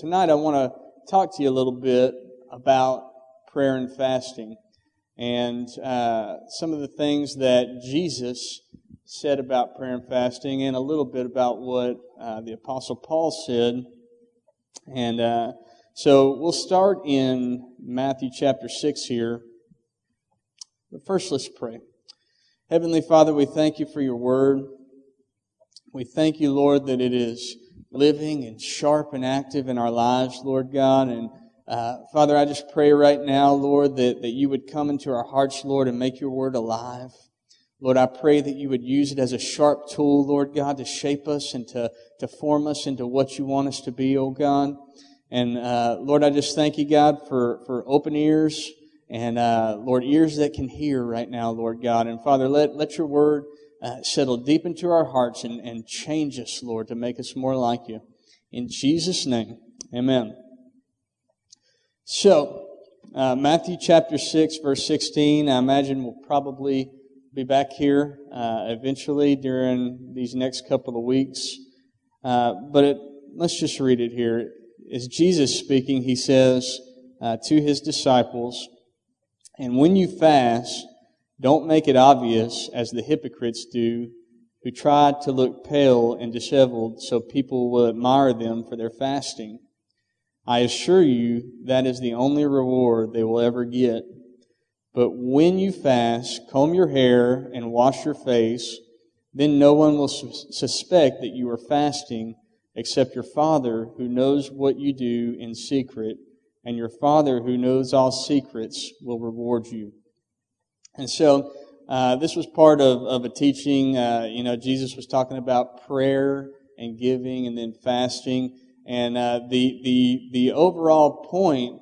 tonight I want to talk to you a little bit about prayer and fasting and uh, some of the things that Jesus said about prayer and fasting, and a little bit about what uh, the Apostle Paul said. And uh, so we'll start in Matthew chapter 6 here. But first, let's pray. Heavenly Father, we thank you for your word. We thank you, Lord, that it is living and sharp and active in our lives, Lord God. And uh, Father, I just pray right now, Lord, that, that you would come into our hearts, Lord, and make your word alive. Lord, I pray that you would use it as a sharp tool, Lord God, to shape us and to, to form us into what you want us to be, oh God. And uh, Lord, I just thank you, God, for, for open ears and uh, Lord, ears that can hear right now, Lord God. And Father, let, let your word uh, settle deep into our hearts and, and change us, Lord, to make us more like you. In Jesus' name, amen. So, uh, Matthew chapter 6, verse 16, I imagine we'll probably be back here uh, eventually during these next couple of weeks. Uh, but it, let's just read it here. As Jesus speaking, he says uh, to his disciples, And when you fast, don't make it obvious as the hypocrites do, who try to look pale and disheveled so people will admire them for their fasting. I assure you that is the only reward they will ever get. But when you fast, comb your hair and wash your face, then no one will su- suspect that you are fasting except your Father who knows what you do in secret, and your Father who knows all secrets will reward you. And so, uh, this was part of, of a teaching. Uh, you know, Jesus was talking about prayer and giving and then fasting. And uh, the, the, the overall point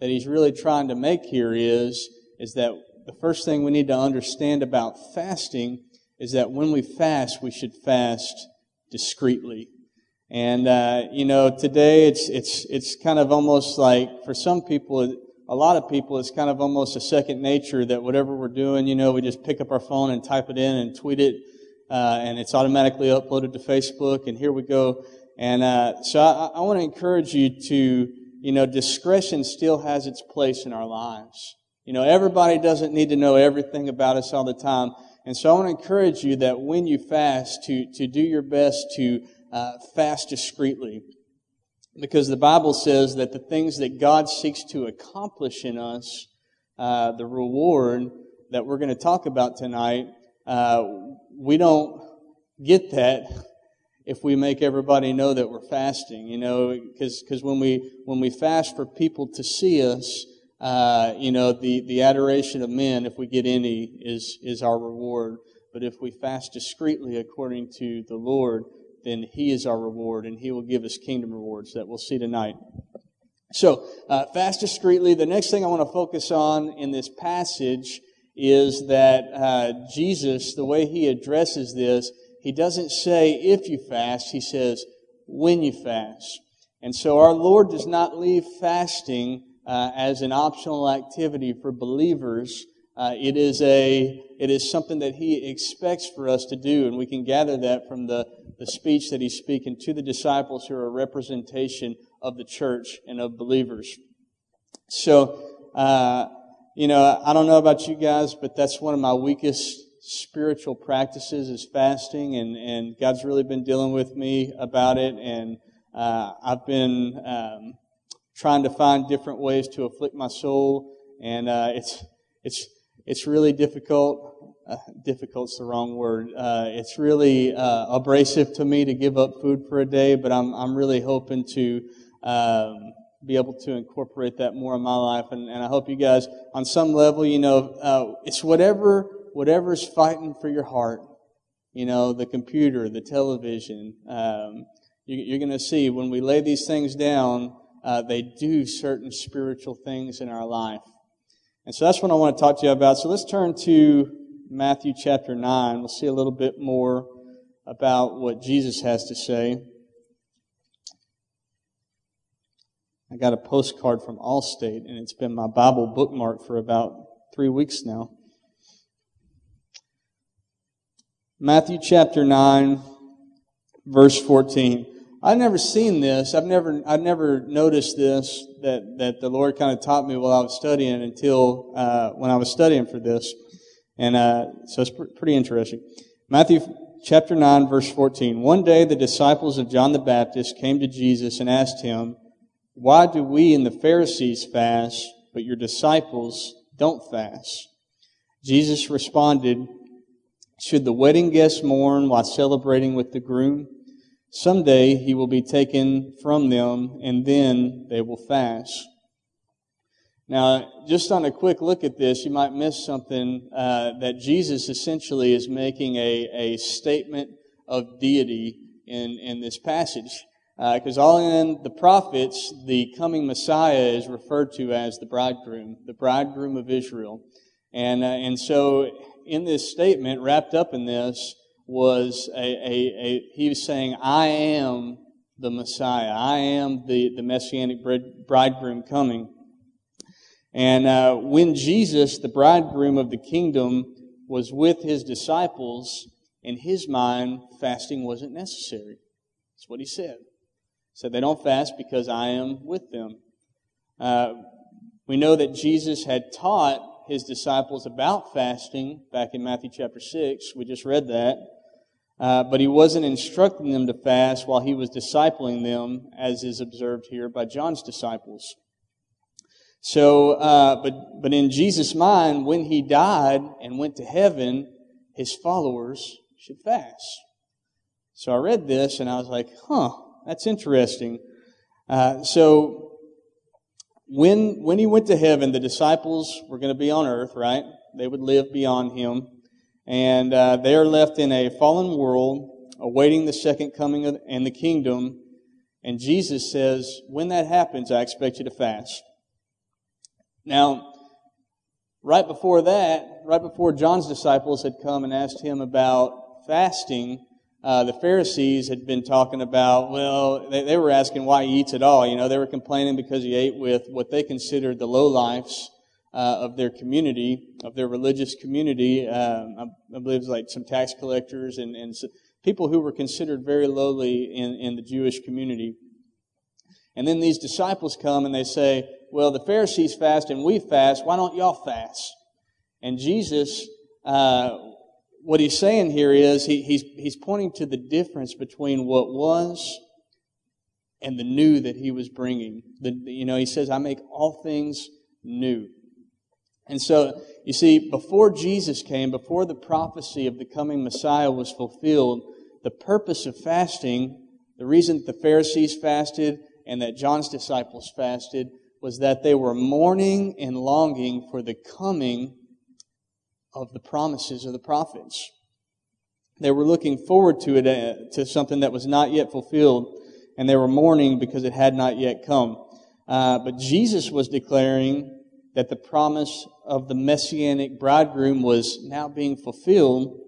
that he's really trying to make here is, is that the first thing we need to understand about fasting is that when we fast, we should fast discreetly. And, uh, you know, today it's, it's, it's kind of almost like, for some people, a lot of people, it's kind of almost a second nature that whatever we're doing, you know, we just pick up our phone and type it in and tweet it, uh, and it's automatically uploaded to Facebook, and here we go. And uh, so I, I want to encourage you to, you know, discretion still has its place in our lives. You know, everybody doesn't need to know everything about us all the time. And so I want to encourage you that when you fast, to, to do your best to uh, fast discreetly. Because the Bible says that the things that God seeks to accomplish in us, uh, the reward that we're going to talk about tonight, uh, we don't get that if we make everybody know that we're fasting. You know, because when we when we fast for people to see us, uh, you know, the the adoration of men, if we get any, is is our reward. But if we fast discreetly according to the Lord, then He is our reward, and He will give us kingdom rewards that we'll see tonight. So, uh, fast discreetly. The next thing I want to focus on in this passage is that uh, Jesus, the way He addresses this, He doesn't say if you fast, He says when you fast. And so our Lord does not leave fasting uh, as an optional activity for believers. Uh, it is a it is something that he expects for us to do, and we can gather that from the the speech that he's speaking to the disciples who are a representation of the church and of believers. So, uh, you know, I don't know about you guys, but that's one of my weakest spiritual practices is fasting, and, and God's really been dealing with me about it, and uh, I've been um, trying to find different ways to afflict my soul, and uh, it's it's it's really difficult uh, difficult's the wrong word. Uh, it's really uh, abrasive to me to give up food for a day, but I'm I'm really hoping to um, be able to incorporate that more in my life, and, and I hope you guys, on some level, you know, uh, it's whatever whatever's fighting for your heart. You know, the computer, the television. Um, you, are going to see when we lay these things down, uh, they do certain spiritual things in our life. And so that's what I want to talk to you about. So let's turn to Matthew chapter 9. We'll see a little bit more about what Jesus has to say. I got a postcard from Allstate, and it's been my Bible bookmark for about three weeks now. Matthew chapter 9, verse 14. I've never seen this. I've never, I've never noticed this that, that the Lord kind of taught me while I was studying until, uh, when I was studying for this. And, uh, so it's pr- pretty interesting. Matthew chapter 9 verse 14. One day the disciples of John the Baptist came to Jesus and asked him, why do we and the Pharisees fast, but your disciples don't fast? Jesus responded, should the wedding guests mourn while celebrating with the groom? Someday he will be taken from them, and then they will fast. Now, just on a quick look at this, you might miss something uh, that Jesus essentially is making a, a statement of deity in, in this passage. Because uh, all in the prophets, the coming Messiah is referred to as the bridegroom, the bridegroom of Israel. And, uh, and so in this statement, wrapped up in this, was a, a, a, he was saying, I am the Messiah. I am the, the messianic bridegroom coming. And uh, when Jesus, the bridegroom of the kingdom, was with his disciples, in his mind, fasting wasn't necessary. That's what he said. He said, They don't fast because I am with them. Uh, we know that Jesus had taught his disciples about fasting back in Matthew chapter 6. We just read that. Uh, but he wasn't instructing them to fast while he was discipling them, as is observed here by John's disciples. So, uh, but, but in Jesus' mind, when he died and went to heaven, his followers should fast. So I read this and I was like, huh, that's interesting. Uh, so when, when he went to heaven, the disciples were going to be on earth, right? They would live beyond him and uh, they are left in a fallen world, awaiting the second coming of, and the kingdom. And Jesus says, when that happens, I expect you to fast. Now, right before that, right before John's disciples had come and asked him about fasting, uh, the Pharisees had been talking about, well, they, they were asking why he eats at all. You know, they were complaining because he ate with what they considered the lowlifes uh, of their community, of their religious community. Um, I, I, believe it's like some tax collectors and, and so people who were considered very lowly in, in the Jewish community. And then these disciples come and they say, well, the Pharisees fast and we fast. Why don't y'all fast? And Jesus, uh, what he's saying here is he, he's, he's pointing to the difference between what was and the new that he was bringing. The, you know, he says, I make all things new. And so, you see, before Jesus came, before the prophecy of the coming Messiah was fulfilled, the purpose of fasting, the reason that the Pharisees fasted and that John's disciples fasted, was that they were mourning and longing for the coming of the promises of the prophets. They were looking forward to it, uh, to something that was not yet fulfilled, and they were mourning because it had not yet come. Uh, but Jesus was declaring that the promise of the messianic bridegroom was now being fulfilled.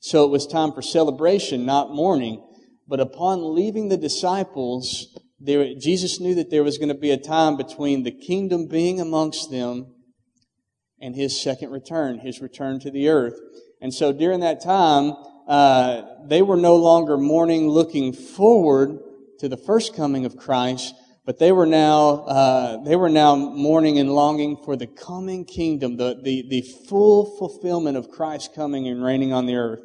So it was time for celebration, not mourning. But upon leaving the disciples, there, Jesus knew that there was going to be a time between the kingdom being amongst them and his second return, his return to the earth. And so during that time, uh, they were no longer mourning, looking forward to the first coming of Christ, but they were now, uh, they were now mourning and longing for the coming kingdom, the, the, the full fulfillment of Christ coming and reigning on the earth.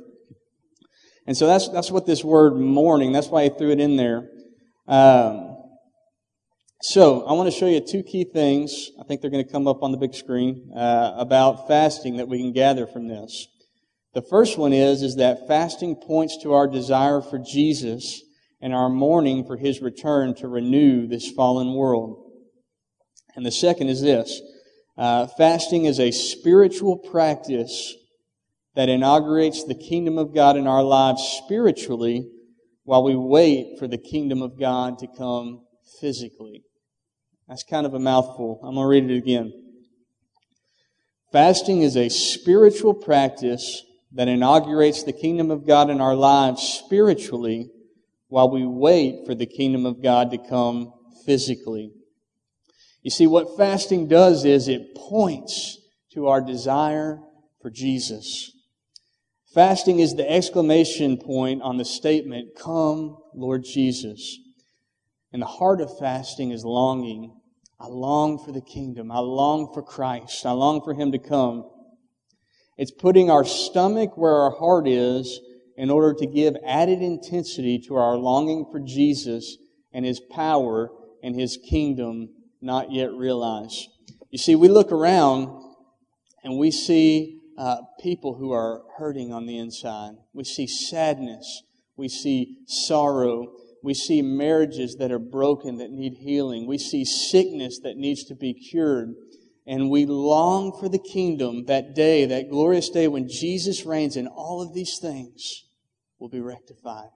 And so that's, that's what this word mourning, that's why he threw it in there. Um, so I want to show you two key things. I think they're going to come up on the big screen uh, about fasting that we can gather from this. The first one is is that fasting points to our desire for Jesus and our mourning for his return to renew this fallen world. And the second is this uh, fasting is a spiritual practice that inaugurates the kingdom of God in our lives spiritually while we wait for the kingdom of God to come physically. That's kind of a mouthful. I'm going to read it again. Fasting is a spiritual practice that inaugurates the kingdom of God in our lives spiritually while we wait for the kingdom of God to come physically. You see, what fasting does is it points to our desire for Jesus. Fasting is the exclamation point on the statement, Come, Lord Jesus. And the heart of fasting is longing. I long for the kingdom. I long for Christ. I long for Him to come. It's putting our stomach where our heart is in order to give added intensity to our longing for Jesus and His power and His kingdom not yet realized. You see, we look around and we see uh, people who are hurting on the inside. We see sadness. We see sorrow. We see marriages that are broken that need healing. We see sickness that needs to be cured. And we long for the kingdom, that day, that glorious day when Jesus reigns and all of these things will be rectified.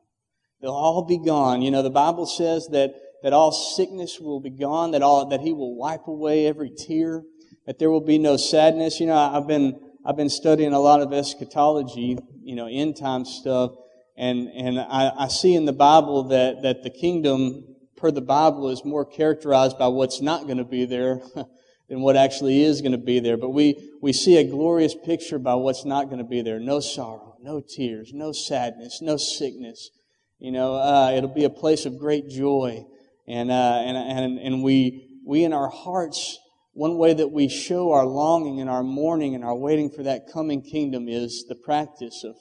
They'll all be gone. You know, the Bible says that, that all sickness will be gone, that all, that He will wipe away every tear, that there will be no sadness. You know, I've been, I've been studying a lot of eschatology, you know, end time stuff, and, and I, I see in the Bible that, that the kingdom, per the Bible, is more characterized by what's not going to be there than what actually is going to be there. But we, we see a glorious picture by what's not going to be there. No sorrow, no tears, no sadness, no sickness. You know, uh, it'll be a place of great joy. And, uh, and, and, and we, we in our hearts, one way that we show our longing and our mourning and our waiting for that coming kingdom is the practice of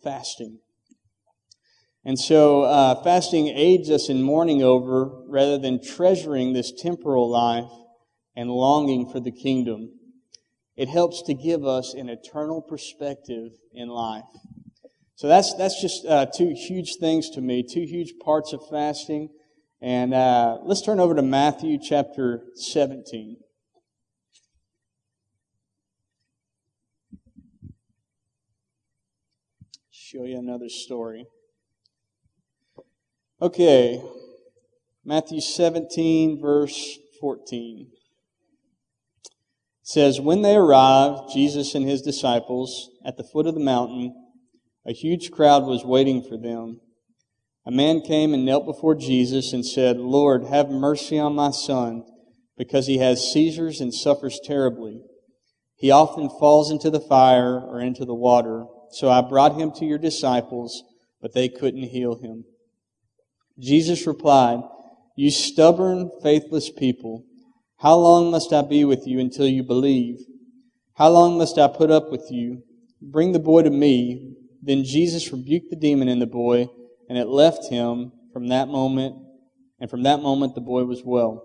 fasting. And so, uh, fasting aids us in mourning over rather than treasuring this temporal life and longing for the kingdom. It helps to give us an eternal perspective in life. So that's, that's just uh, two huge things to me, two huge parts of fasting. And uh, let's turn over to Matthew chapter 17. Show you another story. Okay, Matthew 17, verse 14 says, When they arrived, Jesus and his disciples, at the foot of the mountain, a huge crowd was waiting for them. A man came and knelt before Jesus and said, Lord, have mercy on my son, because he has seizures and suffers terribly. He often falls into the fire or into the water. So I brought him to your disciples, but they couldn't heal him. Jesus replied, You stubborn, faithless people, how long must I be with you until you believe? How long must I put up with you? Bring the boy to me. Then Jesus rebuked the demon in the boy, and it left him from that moment, and from that moment the boy was well.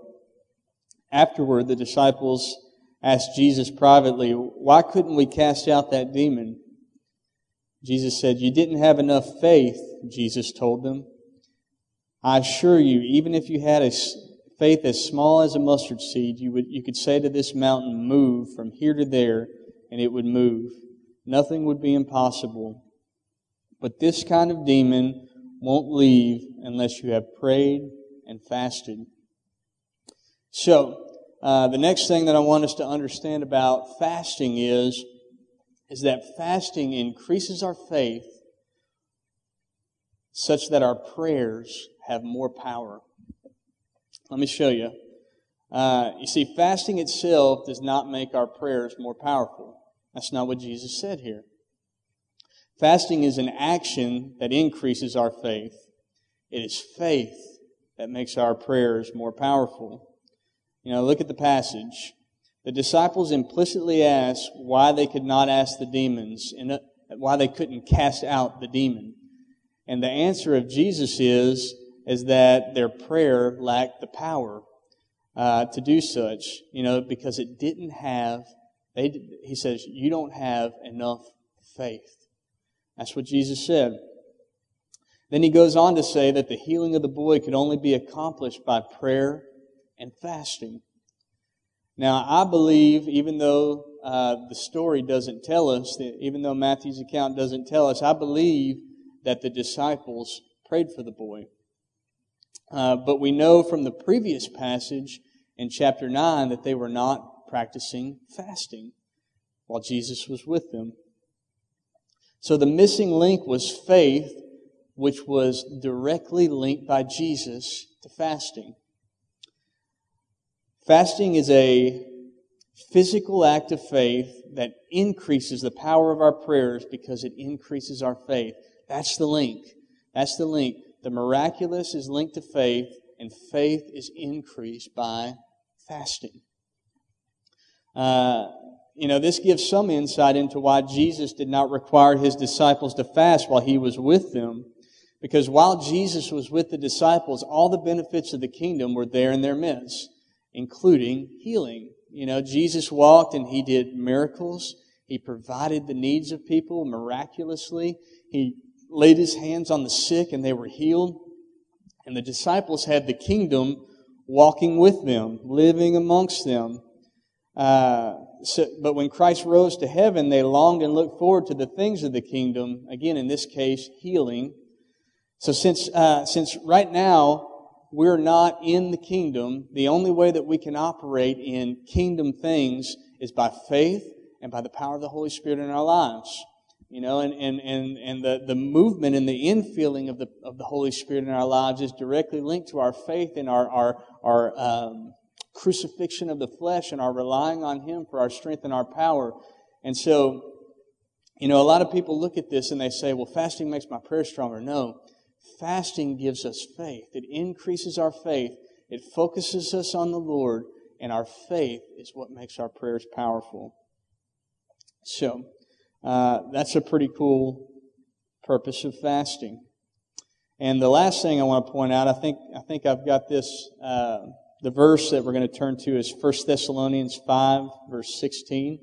Afterward, the disciples asked Jesus privately, Why couldn't we cast out that demon? Jesus said, You didn't have enough faith, Jesus told them. I assure you, even if you had a faith as small as a mustard seed, you, would, you could say to this mountain, Move from here to there, and it would move. Nothing would be impossible. But this kind of demon won't leave unless you have prayed and fasted. So, uh, the next thing that I want us to understand about fasting is, is that fasting increases our faith such that our prayers have more power. Let me show you. Uh, you see, fasting itself does not make our prayers more powerful. That's not what Jesus said here. Fasting is an action that increases our faith. It is faith that makes our prayers more powerful. You know, look at the passage. The disciples implicitly asked why they could not ask the demons and why they couldn't cast out the demon. And the answer of Jesus is is that their prayer lacked the power uh, to do such, you know, because it didn't have, they, he says, you don't have enough faith. That's what Jesus said. Then he goes on to say that the healing of the boy could only be accomplished by prayer and fasting. Now, I believe, even though uh, the story doesn't tell us, that even though Matthew's account doesn't tell us, I believe that the disciples prayed for the boy. Uh, but we know from the previous passage in chapter 9 that they were not practicing fasting while Jesus was with them. So the missing link was faith, which was directly linked by Jesus to fasting. Fasting is a physical act of faith that increases the power of our prayers because it increases our faith. That's the link. That's the link. the miraculous is linked to faith, and faith is increased by fasting. Uh, you know, this gives some insight into why Jesus did not require his disciples to fast while he was with them. Because while Jesus was with the disciples, all the benefits of the kingdom were there in their midst, including healing. You know, Jesus walked and he did miracles. He provided the needs of people miraculously. He laid his hands on the sick and they were healed. And the disciples had the kingdom walking with them, living amongst them. Uh, so, but when Christ rose to heaven, they longed and looked forward to the things of the kingdom. Again, in this case, healing. So since, uh, since right now we're not in the kingdom, the only way that we can operate in kingdom things is by faith and by the power of the Holy Spirit in our lives. You know, and, and, and, and the, the movement and the infilling of the, of the Holy Spirit in our lives is directly linked to our faith and our, our, our um, crucifixion of the flesh and our relying on Him for our strength and our power. And so, you know, a lot of people look at this and they say, well, fasting makes my prayer stronger. No. Fasting gives us faith. It increases our faith. It focuses us on the Lord, and our faith is what makes our prayers powerful. So, uh, that's a pretty cool purpose of fasting. And the last thing I want to point out, I think, I think I've got this, uh, the verse that we're going to turn to is 1 Thessalonians 5, verse 16.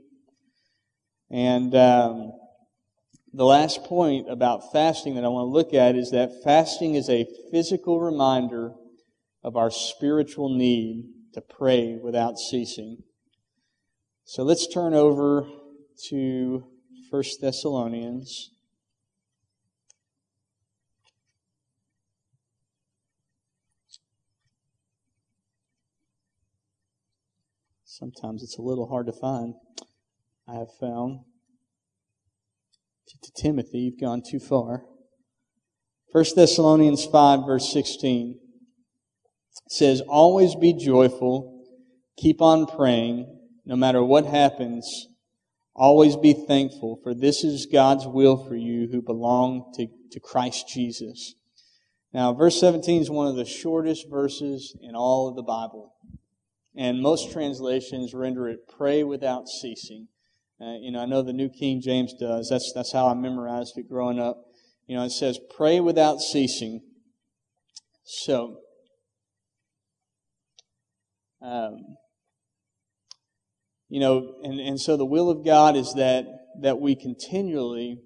And um, the last point about fasting that I want to look at is that fasting is a physical reminder of our spiritual need to pray without ceasing. So let's turn over to 1 Thessalonians. Sometimes it's a little hard to find. I have found 2 Timothy, you've gone too far. 1 Thessalonians 5 verse 16 says, always be joyful, keep on praying, no matter what happens, always be thankful, for this is God's will for you who belong to, to Christ Jesus. Now, verse 17 is one of the shortest verses in all of the Bible. And most translations render it pray without ceasing. Uh, you know, I know the New King James does. That's, that's how I memorized it growing up. You know, it says, pray without ceasing. So, um, you know, and, and so the will of God is that, that we continually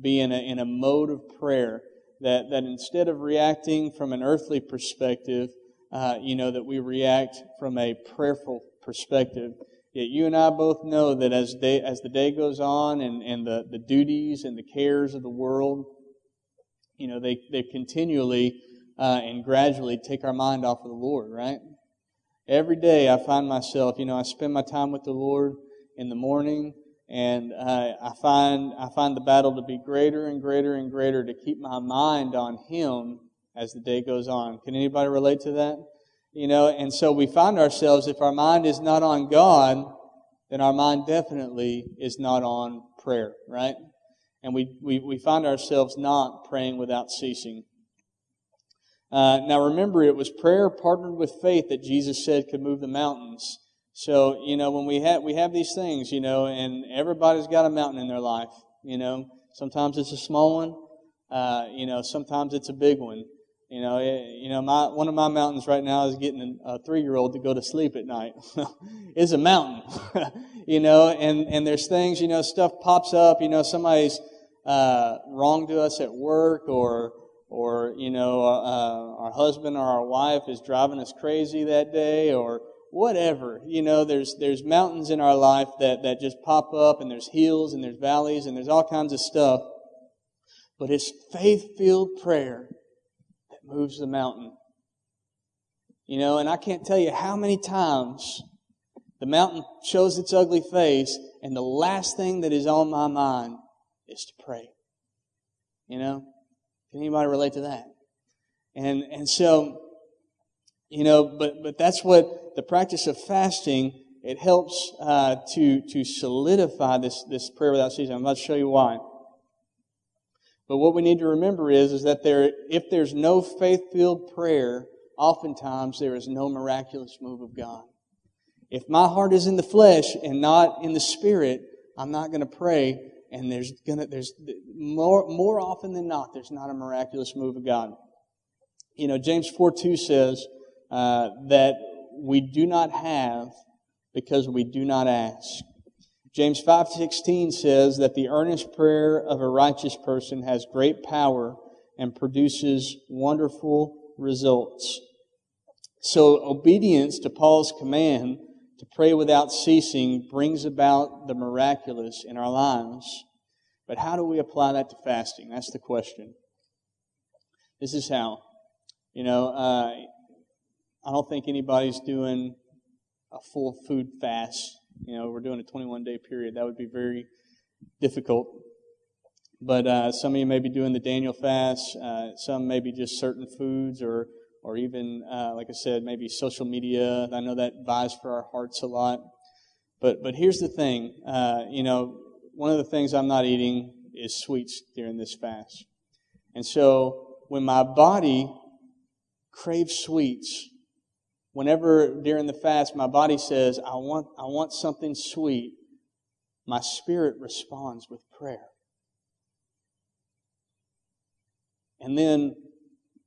be in a, in a mode of prayer. That, that instead of reacting from an earthly perspective, uh, you know, that we react from a prayerful perspective. Yet you and I both know that as, day, as the day goes on and, and the, the duties and the cares of the world, you know, they, they continually uh, and gradually take our mind off of the Lord, right? Every day I find myself, you know, I spend my time with the Lord in the morning, and I find I find the battle to be greater and greater and greater to keep my mind on Him as the day goes on. Can anybody relate to that? You know, and so we find ourselves, if our mind is not on God, then our mind definitely is not on prayer, right? And we, we, we find ourselves not praying without ceasing. Uh, now remember, it was prayer partnered with faith that Jesus said could move the mountains. So, you know, when we have, we have these things, you know, and everybody's got a mountain in their life, you know. Sometimes it's a small one, uh, you know, sometimes it's a big one. You know, eh, you know, my one of my mountains right now is getting a three-year-old to go to sleep at night. it's a mountain, you know, and and there's things, you know, stuff pops up. You know, somebody's uh, wrong to us at work, or or you know, uh, our husband or our wife is driving us crazy that day, or whatever. You know, there's there's mountains in our life that that just pop up, and there's hills, and there's valleys, and there's all kinds of stuff. But it's faith-filled prayer that moves the mountain. You know, and I can't tell you how many times the mountain shows its ugly face, and the last thing that is on my mind is to pray. You know? Can anybody relate to that? And and so, you know, but but that's what the practice of fasting it helps uh, to to solidify this this prayer without ceasing. I'm about to show you why. But what we need to remember is, is that there, if there's no faith-filled prayer, oftentimes there is no miraculous move of God. If my heart is in the flesh and not in the spirit, I'm not going to pray, and there's gonna, there's more, more often than not, there's not a miraculous move of God. You know, James 4 2 says, uh, that we do not have because we do not ask. James 5:16 says that the earnest prayer of a righteous person has great power and produces wonderful results. So obedience to Paul's command to pray without ceasing brings about the miraculous in our lives. But how do we apply that to fasting? That's the question. This is how. You know, uh, I don't think anybody's doing a full food fast. You know, we're doing a 21 day period. That would be very difficult. But uh, some of you may be doing the Daniel fast. Uh, some maybe just certain foods or or even, uh, like I said, maybe social media. I know that vies for our hearts a lot. But, but here's the thing. Uh, you know, one of the things I'm not eating is sweets during this fast. And so when my body craves sweets, whenever during the fast my body says, I want, I want something sweet, my spirit responds with prayer. And then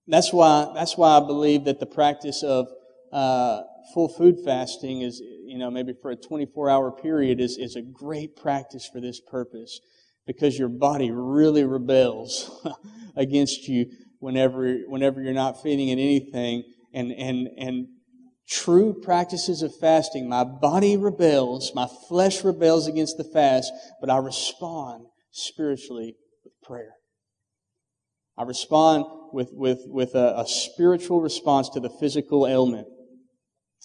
that's why, that's why I believe that the practice of uh, full food fasting is, you know, maybe for a 24 hour period is, is a great practice for this purpose because your body really rebels against you whenever, whenever you're not feeding it anything. And, and, and true practices of fasting, my body rebels, my flesh rebels against the fast, but I respond spiritually with prayer. I respond with, with, with a, a spiritual response to the physical ailment.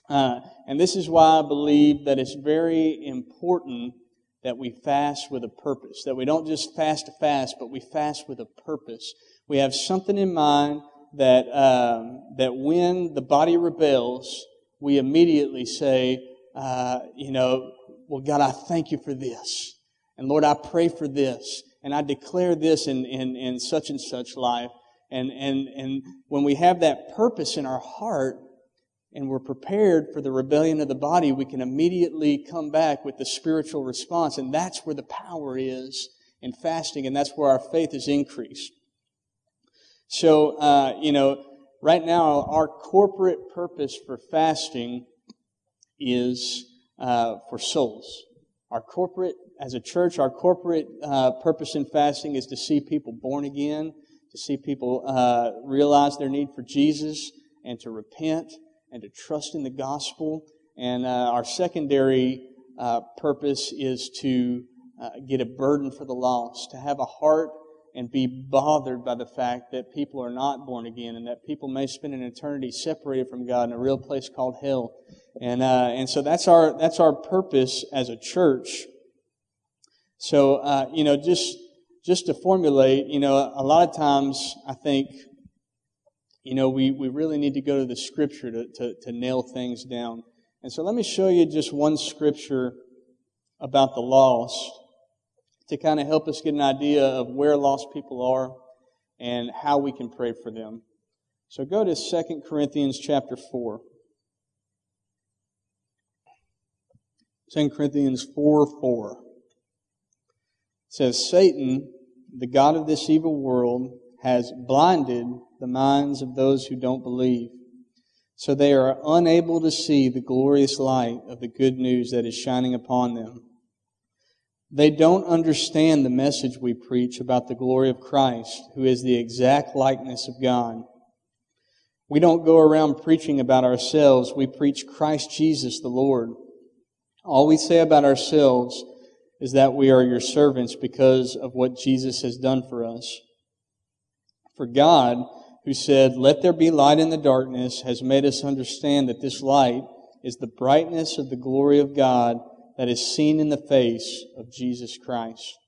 Uh, and this is why I believe that it's very important that we fast with a purpose. That we don't just fast to fast, but we fast with a purpose. We have something in mind that, um, that when the body rebels, we immediately say, uh, you know, well, God, I thank you for this. And Lord, I pray for this and I declare this in, in, in such and such life. And, and, and when we have that purpose in our heart and we're prepared for the rebellion of the body, we can immediately come back with the spiritual response. And that's where the power is in fasting, and that's where our faith is increased. So, uh, you know, right now, our corporate purpose for fasting is uh, for souls. Our corporate as a church, our corporate uh, purpose in fasting is to see people born again, to see people uh, realize their need for Jesus, and to repent and to trust in the gospel. And uh, our secondary uh, purpose is to uh, get a burden for the lost, to have a heart and be bothered by the fact that people are not born again and that people may spend an eternity separated from God in a real place called hell. And, uh, and so that's our, that's our purpose as a church. So, uh, you know, just, just to formulate, you know, a lot of times I think, you know, we, we really need to go to the scripture to, to, to nail things down. And so let me show you just one scripture about the lost to kind of help us get an idea of where lost people are and how we can pray for them. So go to 2 Corinthians chapter 4. 2 Corinthians 4 4 says Satan, the God of this evil world, has blinded the minds of those who don't believe, so they are unable to see the glorious light of the good news that is shining upon them. They don't understand the message we preach about the glory of Christ, who is the exact likeness of God. We don't go around preaching about ourselves. We preach Christ Jesus the Lord. All we say about ourselves is that we are your servants because of what Jesus has done for us. For God, who said, Let there be light in the darkness, has made us understand that this light is the brightness of the glory of God that is seen in the face of Jesus Christ.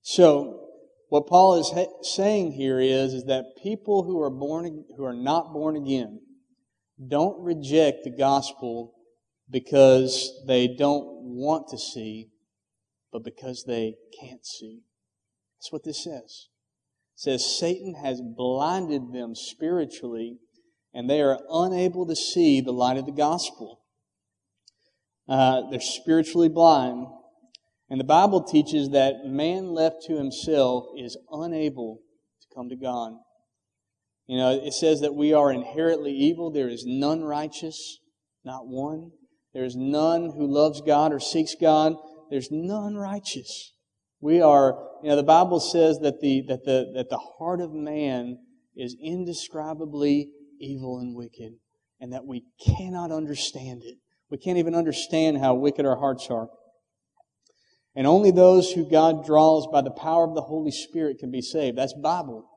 So, what Paul is ha- saying here is, is that people who are born, who are not born again, don't reject the gospel because they don't want to see, but because they can't see. That's what this says. It says Satan has blinded them spiritually and they are unable to see the light of the gospel. Uh, they're spiritually blind. And the Bible teaches that man left to himself is unable to come to God. You know, it says that we are inherently evil. There is none righteous, not one. There is none who loves God or seeks God. There's none righteous. We are, you know, the Bible says that the, that the, that the heart of man is indescribably evil and wicked, and that we cannot understand it. We can't even understand how wicked our hearts are. And only those who God draws by the power of the Holy Spirit can be saved. That's Bible.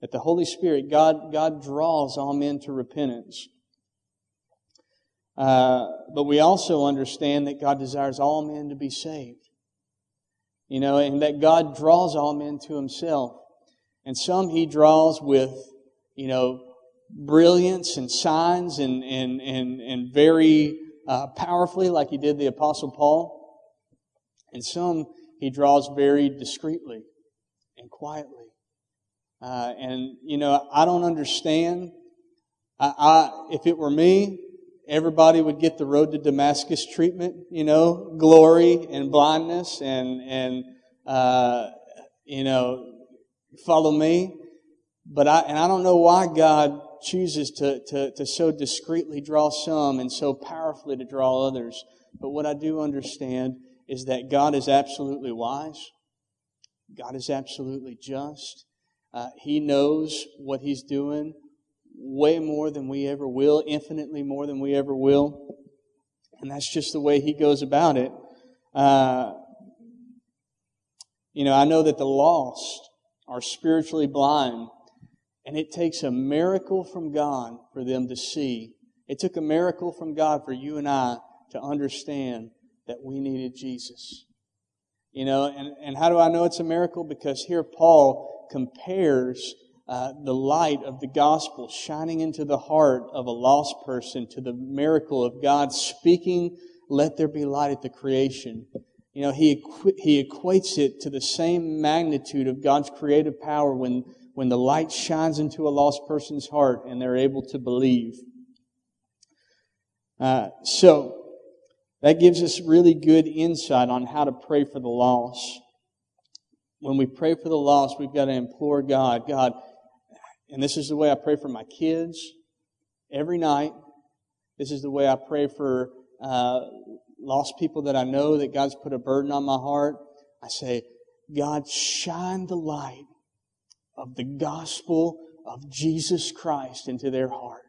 That the Holy Spirit, God, God draws all men to repentance. Uh, but we also understand that God desires all men to be saved. You know, and that God draws all men to himself. And some he draws with, you know, brilliance and signs and, and, and, and very uh, powerfully, like he did the Apostle Paul. And some he draws very discreetly and quietly. Uh, and, you know, I don't understand. I, I, if it were me, everybody would get the road to Damascus treatment, you know, glory and blindness and, and, uh, you know, follow me. But I, and I don't know why God chooses to, to, to so discreetly draw some and so powerfully to draw others. But what I do understand is that God is absolutely wise. God is absolutely just. Uh, he knows what He's doing way more than we ever will, infinitely more than we ever will. And that's just the way He goes about it. Uh, you know, I know that the lost are spiritually blind and it takes a miracle from God for them to see. It took a miracle from God for you and I to understand that we needed Jesus. You know, and, and how do I know it's a miracle? Because here Paul compares uh, the light of the gospel shining into the heart of a lost person to the miracle of God speaking, let there be light at the creation. You know, he, equ- he equates it to the same magnitude of God's creative power when when the light shines into a lost person's heart and they're able to believe. Uh, so, that gives us really good insight on how to pray for the lost. When we pray for the lost, we've got to implore God, God, and this is the way I pray for my kids every night. This is the way I pray for uh, lost people that I know that God's put a burden on my heart. I say, God, shine the light of the gospel of Jesus Christ into their heart.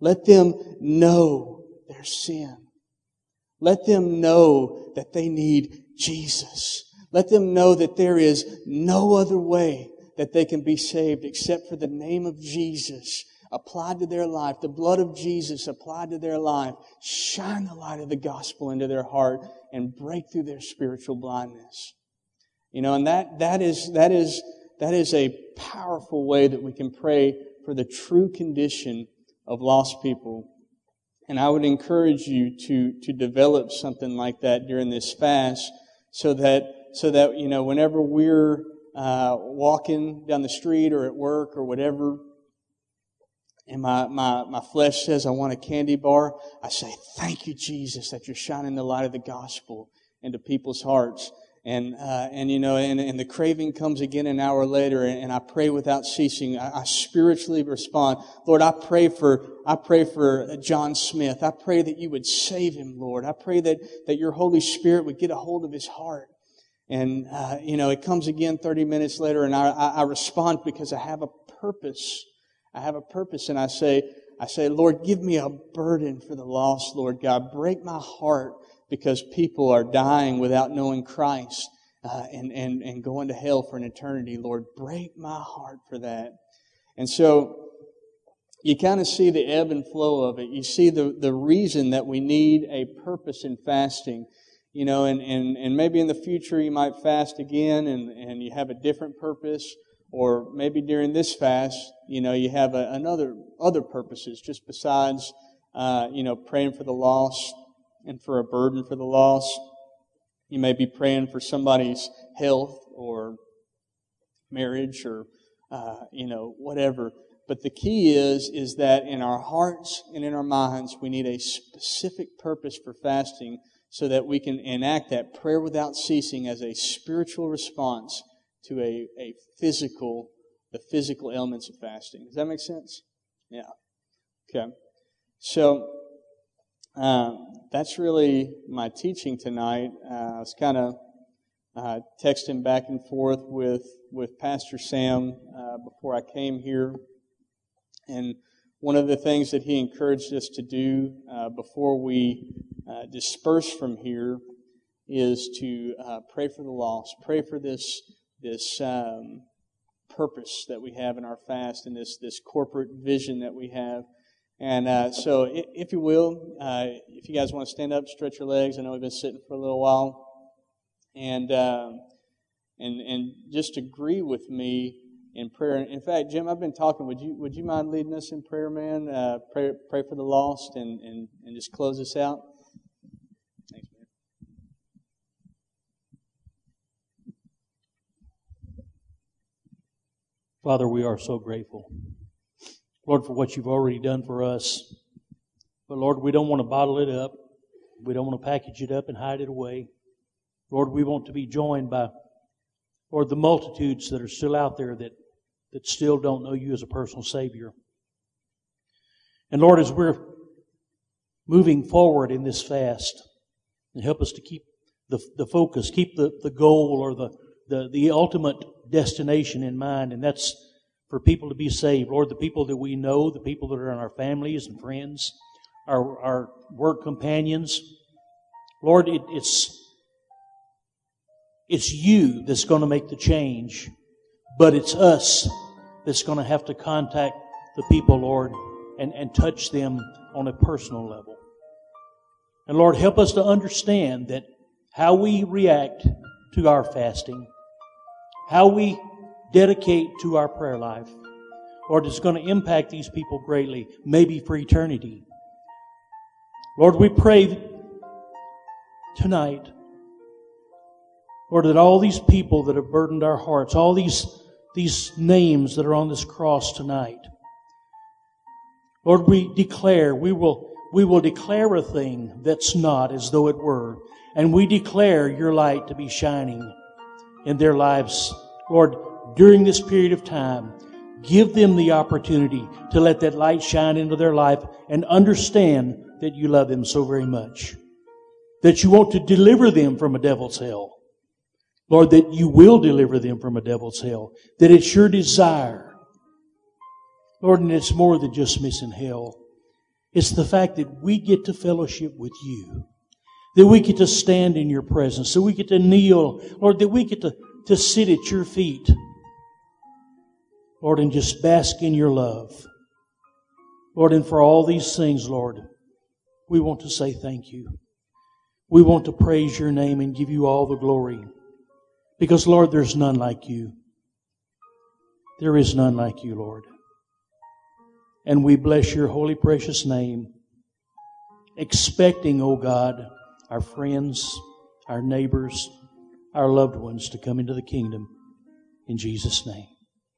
Let them know their sin. Let them know that they need Jesus. Let them know that there is no other way that they can be saved except for the name of Jesus applied to their life, the blood of Jesus applied to their life. Shine the light of the gospel into their heart and break through their spiritual blindness. You know, and that, that is, that is that is a powerful way that we can pray for the true condition of lost people. And I would encourage you to, to develop something like that during this fast so that, so that, you know, whenever we're, uh, walking down the street or at work or whatever, and my, my, my flesh says I want a candy bar, I say, thank you, Jesus, that you're shining the light of the gospel into people's hearts. And uh, and you know and, and the craving comes again an hour later and, and I pray without ceasing. I, I, spiritually respond Lord I pray for I pray for John Smith. I pray that you would save him Lord. I pray that that your Holy Spirit would get a hold of his heart and uh, you know it comes again 30 minutes later and I, I, respond because I have a purpose I have a purpose and I say I say Lord give me a burden for the lost Lord God break my heart because people are dying without knowing Christ uh, and, and, and going to hell for an eternity. Lord, break my heart for that. And so you kind of see the ebb and flow of it. You see the, the reason that we need a purpose in fasting. You know, and, and, and maybe in the future you might fast again and, and you have a different purpose. Or maybe during this fast, you know, you have a, another, other purposes just besides, uh, you know, praying for the lost and for a burden for the lost. You may be praying for somebody's health or marriage or, uh, you know, whatever. But the key is, is that in our hearts and in our minds, we need a specific purpose for fasting so that we can enact that prayer without ceasing as a spiritual response to a, a physical, the physical elements of fasting. Does that make sense? Yeah. Okay. So, um, that's really my teaching tonight. Uh, I was kind of uh, texting back and forth with with Pastor Sam uh, before I came here, and one of the things that he encouraged us to do uh, before we uh, disperse from here is to uh, pray for the lost, pray for this this um, purpose that we have in our fast, and this this corporate vision that we have. And uh, so, if you will, uh, if you guys want to stand up, stretch your legs. I know we've been sitting for a little while, and um, and and just agree with me in prayer. In fact, Jim, I've been talking. Would you would you mind leading us in prayer, man? Uh, pray pray for the lost, and and and just close us out. Thanks, man. Father, we are so grateful. Lord, for what you've already done for us. But Lord, we don't want to bottle it up. We don't want to package it up and hide it away. Lord, we want to be joined by, Lord, the multitudes that are still out there that, that still don't know you as a personal Savior. And Lord, as we're moving forward in this fast, and help us to keep the, the focus, keep the, the goal or the, the, the ultimate destination in mind, and that's for people to be saved. Lord, the people that we know, the people that are in our families and friends, our, our work companions. Lord, it, it's, it's you that's going to make the change, but it's us that's going to have to contact the people, Lord, and, and touch them on a personal level. And Lord, help us to understand that how we react to our fasting, how we dedicate to our prayer life, Lord, it's going to impact these people greatly, maybe for eternity. Lord, we pray tonight, Lord, that all these people that have burdened our hearts, all these, these names that are on this cross tonight, Lord, we declare, we will, we will declare a thing that's not as though it were. And we declare your light to be shining in their lives. Lord, during this period of time. Give them the opportunity to let that light shine into their life and understand that you love them so very much. That you want to deliver them from a devil's hell. Lord, that you will deliver them from a devil's hell. That it's your desire. Lord, and it's more than just missing hell. It's the fact that we get to fellowship with you. That we get to stand in your presence. That we get to kneel. Lord, that we get to, to sit at your feet. Lord, and just bask in your love. Lord, and for all these things, Lord, we want to say thank you. We want to praise your name and give you all the glory. Because, Lord, there's none like you. There is none like you, Lord. And we bless your holy, precious name, expecting, O oh God, our friends, our neighbors, our loved ones to come into the kingdom. In Jesus' name.